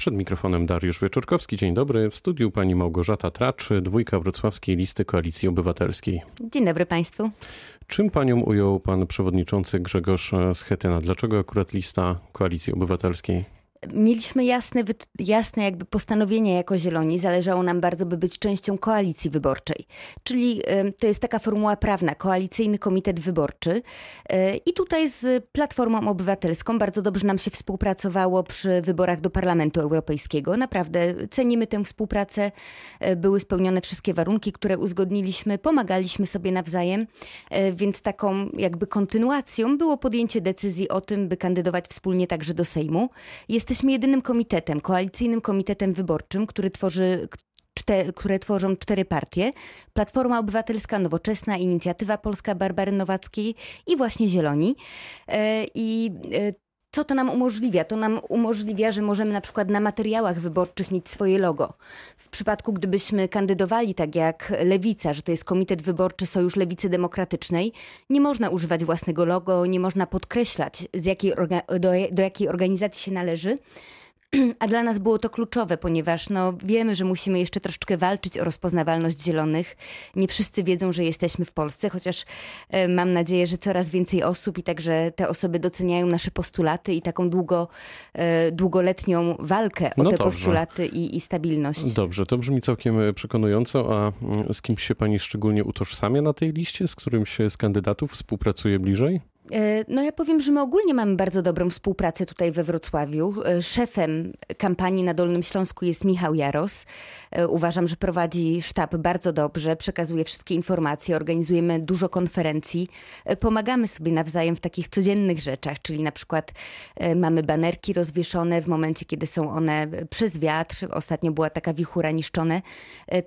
Przed mikrofonem Dariusz Wieczorkowski. Dzień dobry. W studiu pani Małgorzata Tracz, dwójka wrocławskiej listy Koalicji Obywatelskiej. Dzień dobry Państwu. Czym panią ujął pan przewodniczący Grzegorz Schetyna? Dlaczego akurat lista Koalicji Obywatelskiej? Mieliśmy jasne, jasne jakby postanowienie jako Zieloni. Zależało nam bardzo, by być częścią koalicji wyborczej. Czyli to jest taka formuła prawna, koalicyjny komitet wyborczy. E, I tutaj z Platformą Obywatelską bardzo dobrze nam się współpracowało przy wyborach do Parlamentu Europejskiego. Naprawdę cenimy tę współpracę. E, były spełnione wszystkie warunki, które uzgodniliśmy. Pomagaliśmy sobie nawzajem. E, więc taką jakby kontynuacją było podjęcie decyzji o tym, by kandydować wspólnie także do Sejmu. Jest Jesteśmy jedynym komitetem, koalicyjnym komitetem wyborczym, który tworzy, czte, które tworzą cztery partie. Platforma Obywatelska, Nowoczesna, Inicjatywa Polska Barbary Nowackiej i właśnie Zieloni. E, I e, co to nam umożliwia? To nam umożliwia, że możemy na przykład na materiałach wyborczych mieć swoje logo. W przypadku, gdybyśmy kandydowali tak jak Lewica, że to jest Komitet Wyborczy Sojusz Lewicy Demokratycznej, nie można używać własnego logo, nie można podkreślać, z jakiej do, do jakiej organizacji się należy. A dla nas było to kluczowe, ponieważ no, wiemy, że musimy jeszcze troszeczkę walczyć o rozpoznawalność zielonych. Nie wszyscy wiedzą, że jesteśmy w Polsce, chociaż e, mam nadzieję, że coraz więcej osób i także te osoby doceniają nasze postulaty i taką długo, e, długoletnią walkę o no te dobrze. postulaty i, i stabilność. Dobrze, to brzmi całkiem e, przekonująco. A mm, z kimś się pani szczególnie utożsamia na tej liście? Z którymś z kandydatów współpracuje bliżej? E, no ja powiem, że my ogólnie mamy bardzo dobrą współpracę tutaj we Wrocławiu. E, szefem kampanii na Dolnym Śląsku jest Michał Jaros. E, uważam, że prowadzi sztab bardzo dobrze, przekazuje wszystkie informacje, organizujemy dużo konferencji. Pomagamy sobie nawzajem w takich codziennych rzeczach, czyli na przykład mamy banerki rozwieszone w momencie, kiedy są one przez wiatr. Ostatnio była taka wichura niszczone.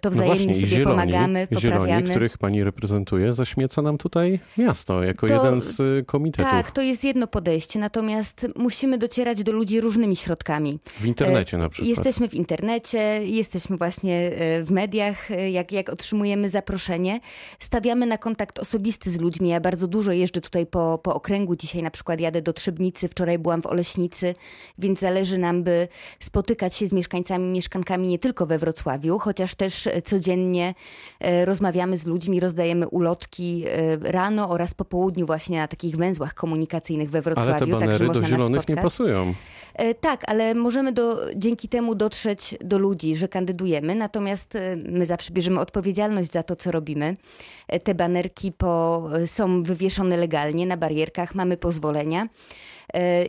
To no wzajemnie no właśnie, sobie zieloni, pomagamy, poprawiamy. Zieloni, których pani reprezentuje, zaśmieca nam tutaj miasto jako to... jeden z komitetów. Tak, to jest jedno podejście, natomiast musimy docierać do ludzi różnymi środkami. W internecie na przykład. Jesteśmy w internecie, jesteśmy właśnie e, w mediach, e, jak, jak otrzymujemy zaproszenie. Stawiamy na kontakt osobisty z ludźmi. Ja bardzo dużo jeżdżę tutaj po, po okręgu. Dzisiaj na przykład jadę do Trzebnicy, wczoraj byłam w Oleśnicy, więc zależy nam, by spotykać się z mieszkańcami, mieszkankami nie tylko we Wrocławiu, chociaż też codziennie e, rozmawiamy z ludźmi, rozdajemy ulotki rano oraz po południu właśnie na takich węzłach komunikacyjnych we Wrocławiu. Ale te banery do zielonych nie pasują. E, tak, ale możemy do, dzięki temu dotrzeć do ludzi, że kandydujemy, natomiast e, my zawsze bierzemy odpowiedzialność za to, co robimy. E, te banerki po, są wywieszone legalnie na barierkach, mamy pozwolenia.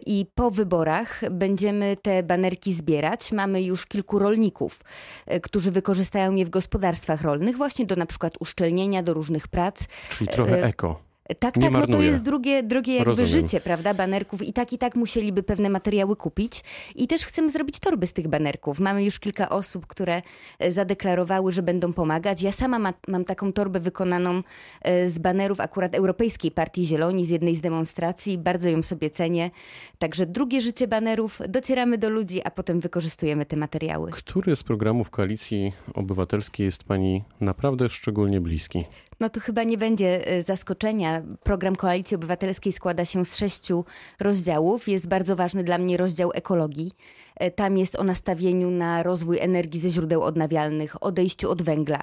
I po wyborach będziemy te banerki zbierać. Mamy już kilku rolników, którzy wykorzystają je w gospodarstwach rolnych, właśnie do na przykład uszczelnienia, do różnych prac. Czyli trochę eko. Tak, tak, no to jest drugie, drugie jakby Rozumiem. życie, prawda, banerków i tak i tak musieliby pewne materiały kupić i też chcemy zrobić torby z tych banerków. Mamy już kilka osób, które e, zadeklarowały, że będą pomagać. Ja sama ma, mam taką torbę wykonaną e, z banerów akurat Europejskiej Partii Zieloni z jednej z demonstracji, bardzo ją sobie cenię. Także drugie życie banerów, docieramy do ludzi, a potem wykorzystujemy te materiały. Który z programów Koalicji Obywatelskiej jest pani naprawdę szczególnie bliski? No to chyba nie będzie e, zaskoczenia. Program Koalicji Obywatelskiej składa się z sześciu rozdziałów. Jest bardzo ważny dla mnie rozdział ekologii. E, tam jest o nastawieniu na rozwój energii ze źródeł odnawialnych, odejściu od węgla,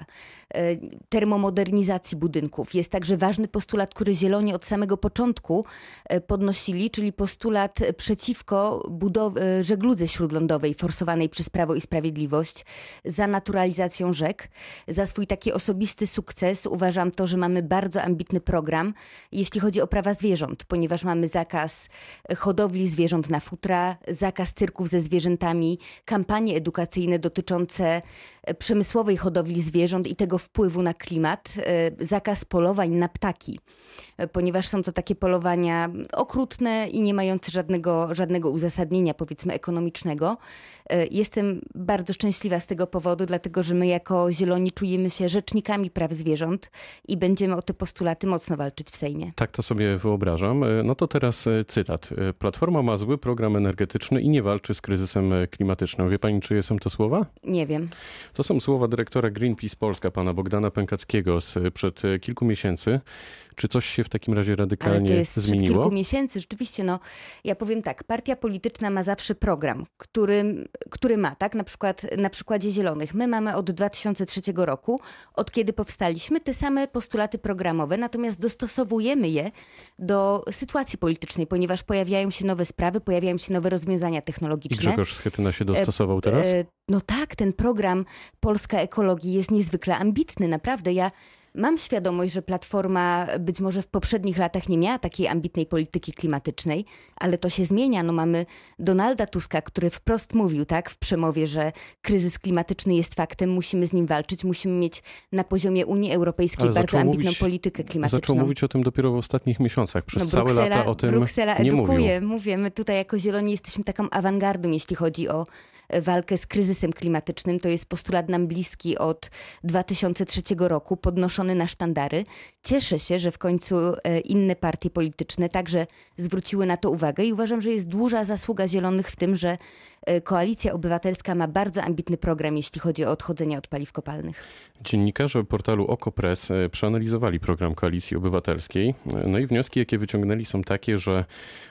e, termomodernizacji budynków. Jest także ważny postulat, który Zieloni od samego początku e, podnosili, czyli postulat przeciwko budow- żegludze śródlądowej forsowanej przez Prawo i Sprawiedliwość, za naturalizacją rzek. Za swój taki osobisty sukces uważam to, że mamy bardzo ambitny program, jeśli chodzi o prawa zwierząt, ponieważ mamy zakaz hodowli zwierząt na futra, zakaz cyrków ze zwierzętami, zwierzętami, kampanie edukacyjne dotyczące przemysłowej hodowli zwierząt i tego wpływu na klimat, e, zakaz polowań na ptaki, e, ponieważ są to takie polowania okrutne i nie mające żadnego, żadnego uzasadnienia, powiedzmy, ekonomicznego. Jestem bardzo szczęśliwa z tego powodu, dlatego że my jako Zieloni czujemy się rzecznikami praw zwierząt i będziemy o te postulaty mocno walczyć w Sejmie. Tak to sobie wyobrażam. No to teraz cytat. Platforma ma zły program energetyczny i nie walczy z kryzysem klimatycznym. Wie pani, czyje są to słowa? Nie wiem. To są słowa dyrektora Greenpeace Polska, pana Bogdana Pękackiego sprzed kilku miesięcy. Czy coś się w takim razie radykalnie Ale to jest zmieniło? kilku miesięcy, rzeczywiście, no ja powiem tak, partia polityczna ma zawsze program, który, który ma, tak, na przykład na przykładzie Zielonych. My mamy od 2003 roku, od kiedy powstaliśmy, te same postulaty programowe, natomiast dostosowujemy je do sytuacji politycznej, ponieważ pojawiają się nowe sprawy, pojawiają się nowe rozwiązania technologiczne. I Grzegorz Schetyna się dostosował teraz? E, e, no tak, ten program Polska Ekologii jest niezwykle ambitny, naprawdę. Ja Mam świadomość, że Platforma być może w poprzednich latach nie miała takiej ambitnej polityki klimatycznej, ale to się zmienia. No mamy Donalda Tuska, który wprost mówił tak w przemowie, że kryzys klimatyczny jest faktem, musimy z nim walczyć, musimy mieć na poziomie Unii Europejskiej ale bardzo ambitną mówić, politykę klimatyczną. Zaczął mówić o tym dopiero w ostatnich miesiącach. Przez no, całe lata o tym Bruksela nie edukuje. mówił. Mówię, my tutaj jako Zieloni jesteśmy taką awangardą, jeśli chodzi o walkę z kryzysem klimatycznym. To jest postulat nam bliski od 2003 roku, podnoszony na sztandary. Cieszę się, że w końcu e, inne partie polityczne także zwróciły na to uwagę i uważam, że jest duża zasługa Zielonych w tym, że Koalicja Obywatelska ma bardzo ambitny program, jeśli chodzi o odchodzenie od paliw kopalnych. Dziennikarze portalu OKO.press e, przeanalizowali program Koalicji Obywatelskiej. E, no i wnioski, jakie wyciągnęli są takie, że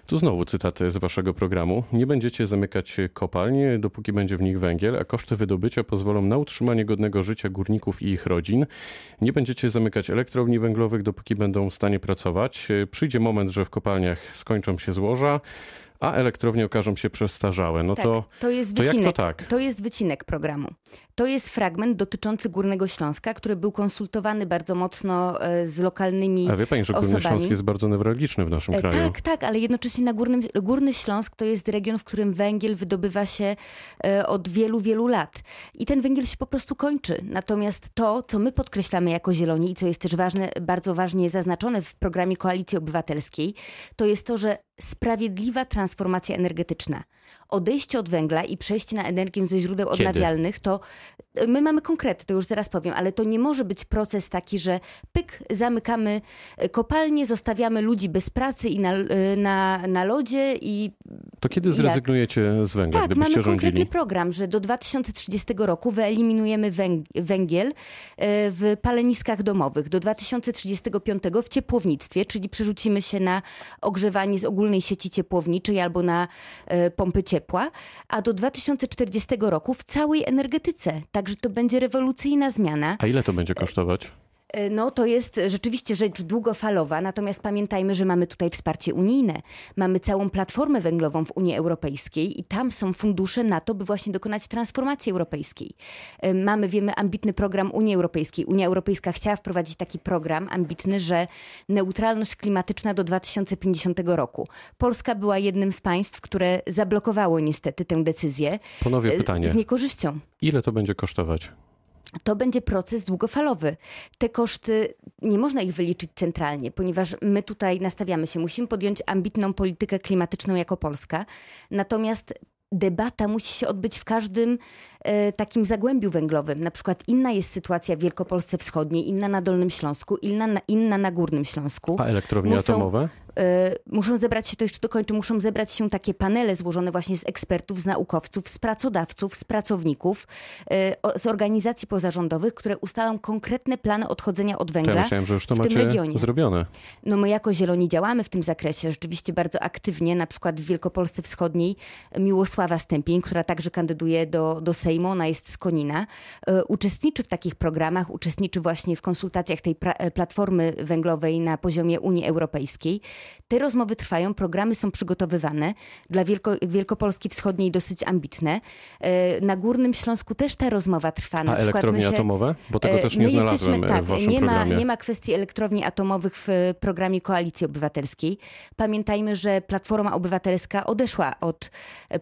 tu znowu cytaty z waszego programu. Nie będziecie zamykać kopalń, dopóki będzie w nich węgiel, a koszty wydobycia pozwolą na utrzymanie godnego życia górników i ich rodzin. Nie będziecie zamykać elektrowni węglowych, dopóki będą w stanie pracować. Przyjdzie moment, że w kopalniach skończą się złoża a elektrownie okażą się przestarzałe. No tak, to, to jest wycinek. To, tak? to jest wycinek programu. To jest fragment dotyczący Górnego Śląska, który był konsultowany bardzo mocno e, z lokalnymi A wie pani, że Górny osobami. Śląsk jest bardzo newralgiczny w naszym e, kraju. Tak, tak, ale jednocześnie na Górnym, Górny Śląsk to jest region, w którym węgiel wydobywa się e, od wielu, wielu lat. I ten węgiel się po prostu kończy. Natomiast to, co my podkreślamy jako Zieloni i co jest też ważne, bardzo ważnie zaznaczone w programie Koalicji Obywatelskiej, to jest to, że sprawiedliwa transformacja energetyczna. Odejście od węgla i przejście na energię ze źródeł Kiedy? odnawialnych, to my mamy konkrety, to już zaraz powiem, ale to nie może być proces taki, że pyk, zamykamy kopalnię, zostawiamy ludzi bez pracy i na, na, na lodzie i... To kiedy zrezygnujecie jak? z węgla, tak, gdybyście mamy rządzili? konkretny program, że do 2030 roku wyeliminujemy węgiel e, w paleniskach domowych, do 2035 w ciepłownictwie, czyli przerzucimy się na ogrzewanie z ogólnej sieci ciepłowniczej albo na e, pompy ciepła, a do 2040 roku w całej energetyce. Także to będzie rewolucyjna zmiana. A ile to będzie kosztować? E, no to jest rzeczywiście rzecz długofalowa, natomiast pamiętajmy, że mamy tutaj wsparcie unijne. Mamy całą platformę węglową w Unii Europejskiej i tam są fundusze na to, by właśnie dokonać transformacji europejskiej. E, mamy, wiemy, ambitny program Unii Europejskiej. Unia Europejska chciała wprowadzić taki program ambitny, że neutralność klimatyczna do 2050 roku. Polska była jednym z państw, które zablokowało niestety tę decyzję. Ponownie pytanie. Z niekorzyścią. Ile to będzie kosztować? To będzie proces długofalowy. Te koszty nie można ich wyliczyć centralnie, ponieważ my tutaj nastawiamy się, musimy podjąć ambitną politykę klimatyczną jako Polska. Natomiast debata musi się odbyć w każdym e, takim zagłębiu węglowym. Na przykład inna jest sytuacja w Wielkopolsce Wschodniej, inna na Dolnym Śląsku, inna na, inna na Górnym Śląsku. A elektrownie Muszą, atomowe? E, muszą zebrać się, to jeszcze dokończę, muszą zebrać się takie panele złożone właśnie z ekspertów, z naukowców, z pracodawców, z pracowników, e, z organizacji pozarządowych, które ustalą konkretne plany odchodzenia od węgla ja myślałem, że już to w tym regionie. zrobione. No my jako Zieloni działamy w tym zakresie rzeczywiście bardzo aktywnie, na przykład w Wielkopolsce Wschodniej Miłosława Stępień, która także kandyduje do, do Sejmu, ona jest z Konina, e, uczestniczy w takich programach, uczestniczy właśnie w konsultacjach tej platformy węglowej na poziomie Unii Europejskiej. Te rozmowy trwają, programy są przygotowywane. Dla Wielko Wielkopolski Wschodniej dosyć ambitne. E, na Górnym Śląsku też ta rozmowa trwa. Na A elektrownie się, atomowe? Bo tego też nie znalazłem jesteśmy, tak, w waszym nie programie. Ma, nie ma kwestii elektrowni atomowych w programie Koalicji Obywatelskiej. Pamiętajmy, że Platforma Obywatelska odeszła od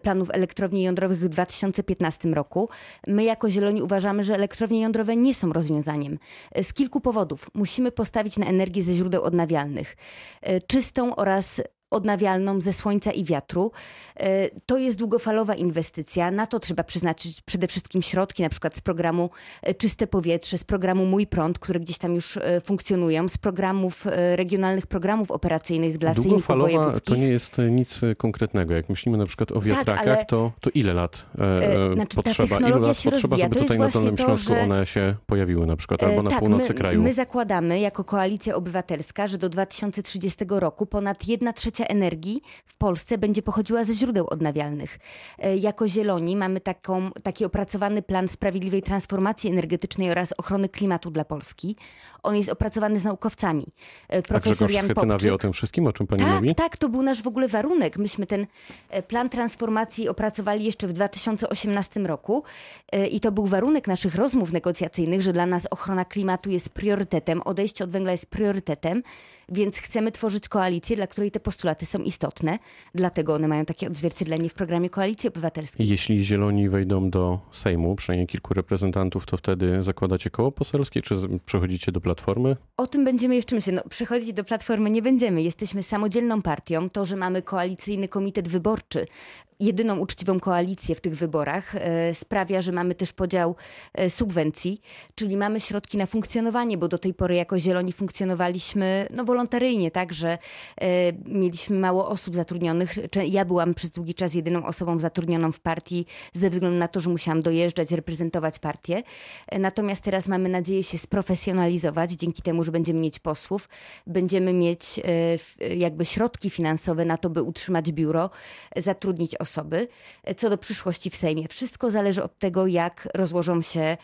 planów elektrowni jądrowych w 2015 roku. My jako Zieloni uważamy, że elektrownie jądrowe nie są rozwiązaniem. Z kilku powodów. Musimy postawić na energię ze źródeł odnawialnych. E, czystą oraz odnawialną ze słońca i wiatru. E, to jest długofalowa inwestycja. Na to trzeba przeznaczyć przede wszystkim środki, na przykład z programu e, Czyste Powietrze, z programu Mój Prąd, które gdzieś tam już e, funkcjonują, z programów regionalnych programów operacyjnych dla sejmików wojewódzkich. to nie jest nic konkretnego. Jak myślimy na przykład o wiatrakach, tak, ale... to, to ile lat e, znaczy, potrzeba? Ile lat potrzeba, rozwija. żeby tutaj na Dolnym Śląsku to, że... one się pojawiły na przykład, albo na tak, północy my, kraju? My zakładamy jako Koalicja Obywatelska, że do 2030 roku ponad 1 trzecia energii w Polsce będzie pochodziła ze źródeł odnawialnych. E, jako Zieloni mamy taką, taki opracowany plan sprawiedliwej transformacji energetycznej oraz ochrony klimatu dla Polski. On jest opracowany z naukowcami. E, profesor A Jan Schetyna wie o tym wszystkim, o czym pani tak, mówi? Tak, to był nasz w ogóle warunek. Myśmy ten e, plan transformacji opracowali jeszcze w 2018 roku i to był warunek naszych rozmów negocjacyjnych, że dla nas ochrona klimatu jest priorytetem, odejście od węgla jest priorytetem, więc chcemy tworzyć koalicję, dla której te postulaty są istotne. Dlatego one mają takie odzwierciedlenie w programie Koalicji Obywatelskiej. Jeśli Zieloni wejdą do Sejmu, przynajmniej kilku reprezentantów, to wtedy zakładacie koło poselskie, czy przechodzicie do Platformy? O tym będziemy jeszcze myśleć. No, przechodzić do Platformy nie będziemy. Jesteśmy samodzielną partią. To, że mamy koalicyjny komitet wyborczy, jedyną uczciwą koalicję w tych wyborach, e, sprawia, że mamy też podział e, subwencji, czyli mamy środki na funkcjonowanie, bo do tej pory jako Zieloni funkcjonowaliśmy no, wolontaryjnie, tak, że e, mieliśmy mało osób zatrudnionych. Ja byłam przez długi czas jedyną osobą zatrudnioną w partii ze względu na to, że musiałam dojeżdżać, reprezentować partię. Natomiast teraz mamy nadzieję się sprofesjonalizować dzięki temu, że będziemy mieć posłów, będziemy mieć jakby środki finansowe na to, by utrzymać biuro, zatrudnić osoby osoby. Co do przyszłości w Sejmie, wszystko zależy od tego, jak rozłożą się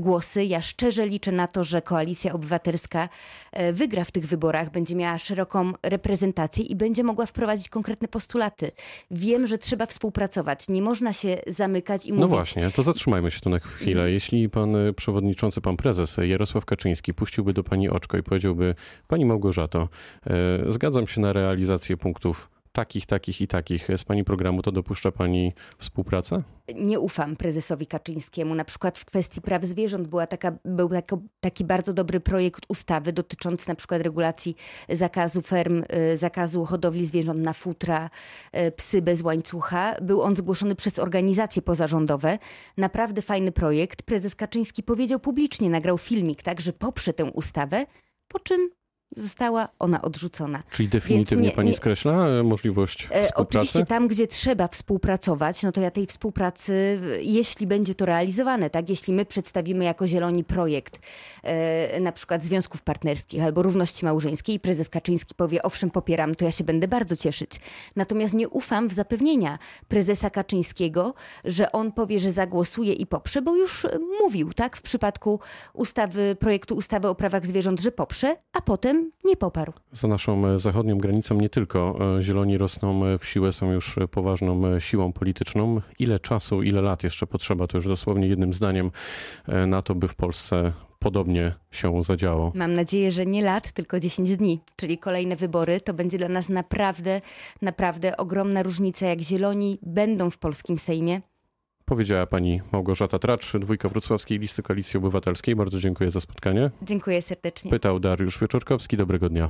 głosy. Ja szczerze liczę na to, że koalicja obywatelska e, wygra w tych wyborach, będzie miała szeroką reprezentację i będzie mogła wprowadzić konkretne postulaty. Wiem, że trzeba współpracować. Nie można się zamykać i no mówić... No właśnie, to zatrzymajmy się tu na chwilę. Mhm. Jeśli pan e, przewodniczący, pan prezes Jarosław Kaczyński puściłby do pani oczko i powiedziałby, pani Małgorzato, e, zgadzam się na realizację punktów takich, takich i takich z pani programu, to dopuszcza pani współpracę? Nie ufam prezesowi Kaczyńskiemu. Na przykład w kwestii praw zwierząt była taka, był taki, bardzo dobry projekt ustawy dotyczący na przykład regulacji zakazu ferm, y, zakazu hodowli zwierząt na futra, y, psy bez łańcucha. Był on zgłoszony przez organizacje pozarządowe. Naprawdę fajny projekt. Prezes Kaczyński powiedział publicznie, nagrał filmik, tak, że poprze tę ustawę, po czym została ona odrzucona. Czyli definitywnie nie, pani nie, skreśla e, możliwość e, współpracy? Oczywiście tam, gdzie trzeba współpracować, no to ja tej współpracy, jeśli będzie to realizowane, tak, jeśli my przedstawimy jako Zieloni projekt e, na przykład związków partnerskich albo równości małżeńskiej i prezes Kaczyński powie, owszem, popieram, to ja się będę bardzo cieszyć. Natomiast nie ufam w zapewnienia prezesa Kaczyńskiego, że on powie, że zagłosuje i poprze, bo już mówił, tak, w przypadku ustawy, projektu ustawy o prawach zwierząt, że poprze, a potem nie poparł. Za naszą e, zachodnią granicą nie tylko e, zieloni rosną e, w siłę, są już poważną siłą polityczną. Ile czasu, ile lat jeszcze potrzeba, to już dosłownie jednym zdaniem, na to, by w Polsce podobnie się zadziało. Mam nadzieję, że nie lat, tylko 10 dni, czyli kolejne wybory. To będzie dla nas naprawdę, naprawdę ogromna różnica, jak zieloni będą w polskim Sejmie. Powiedziała pani Małgorzata Tracz, dwójka wrocławskiej listy Koalicji Obywatelskiej. Bardzo dziękuję za spotkanie. Dziękuję serdecznie. Pytał Dariusz Wieczorkowski. Dobrego dnia.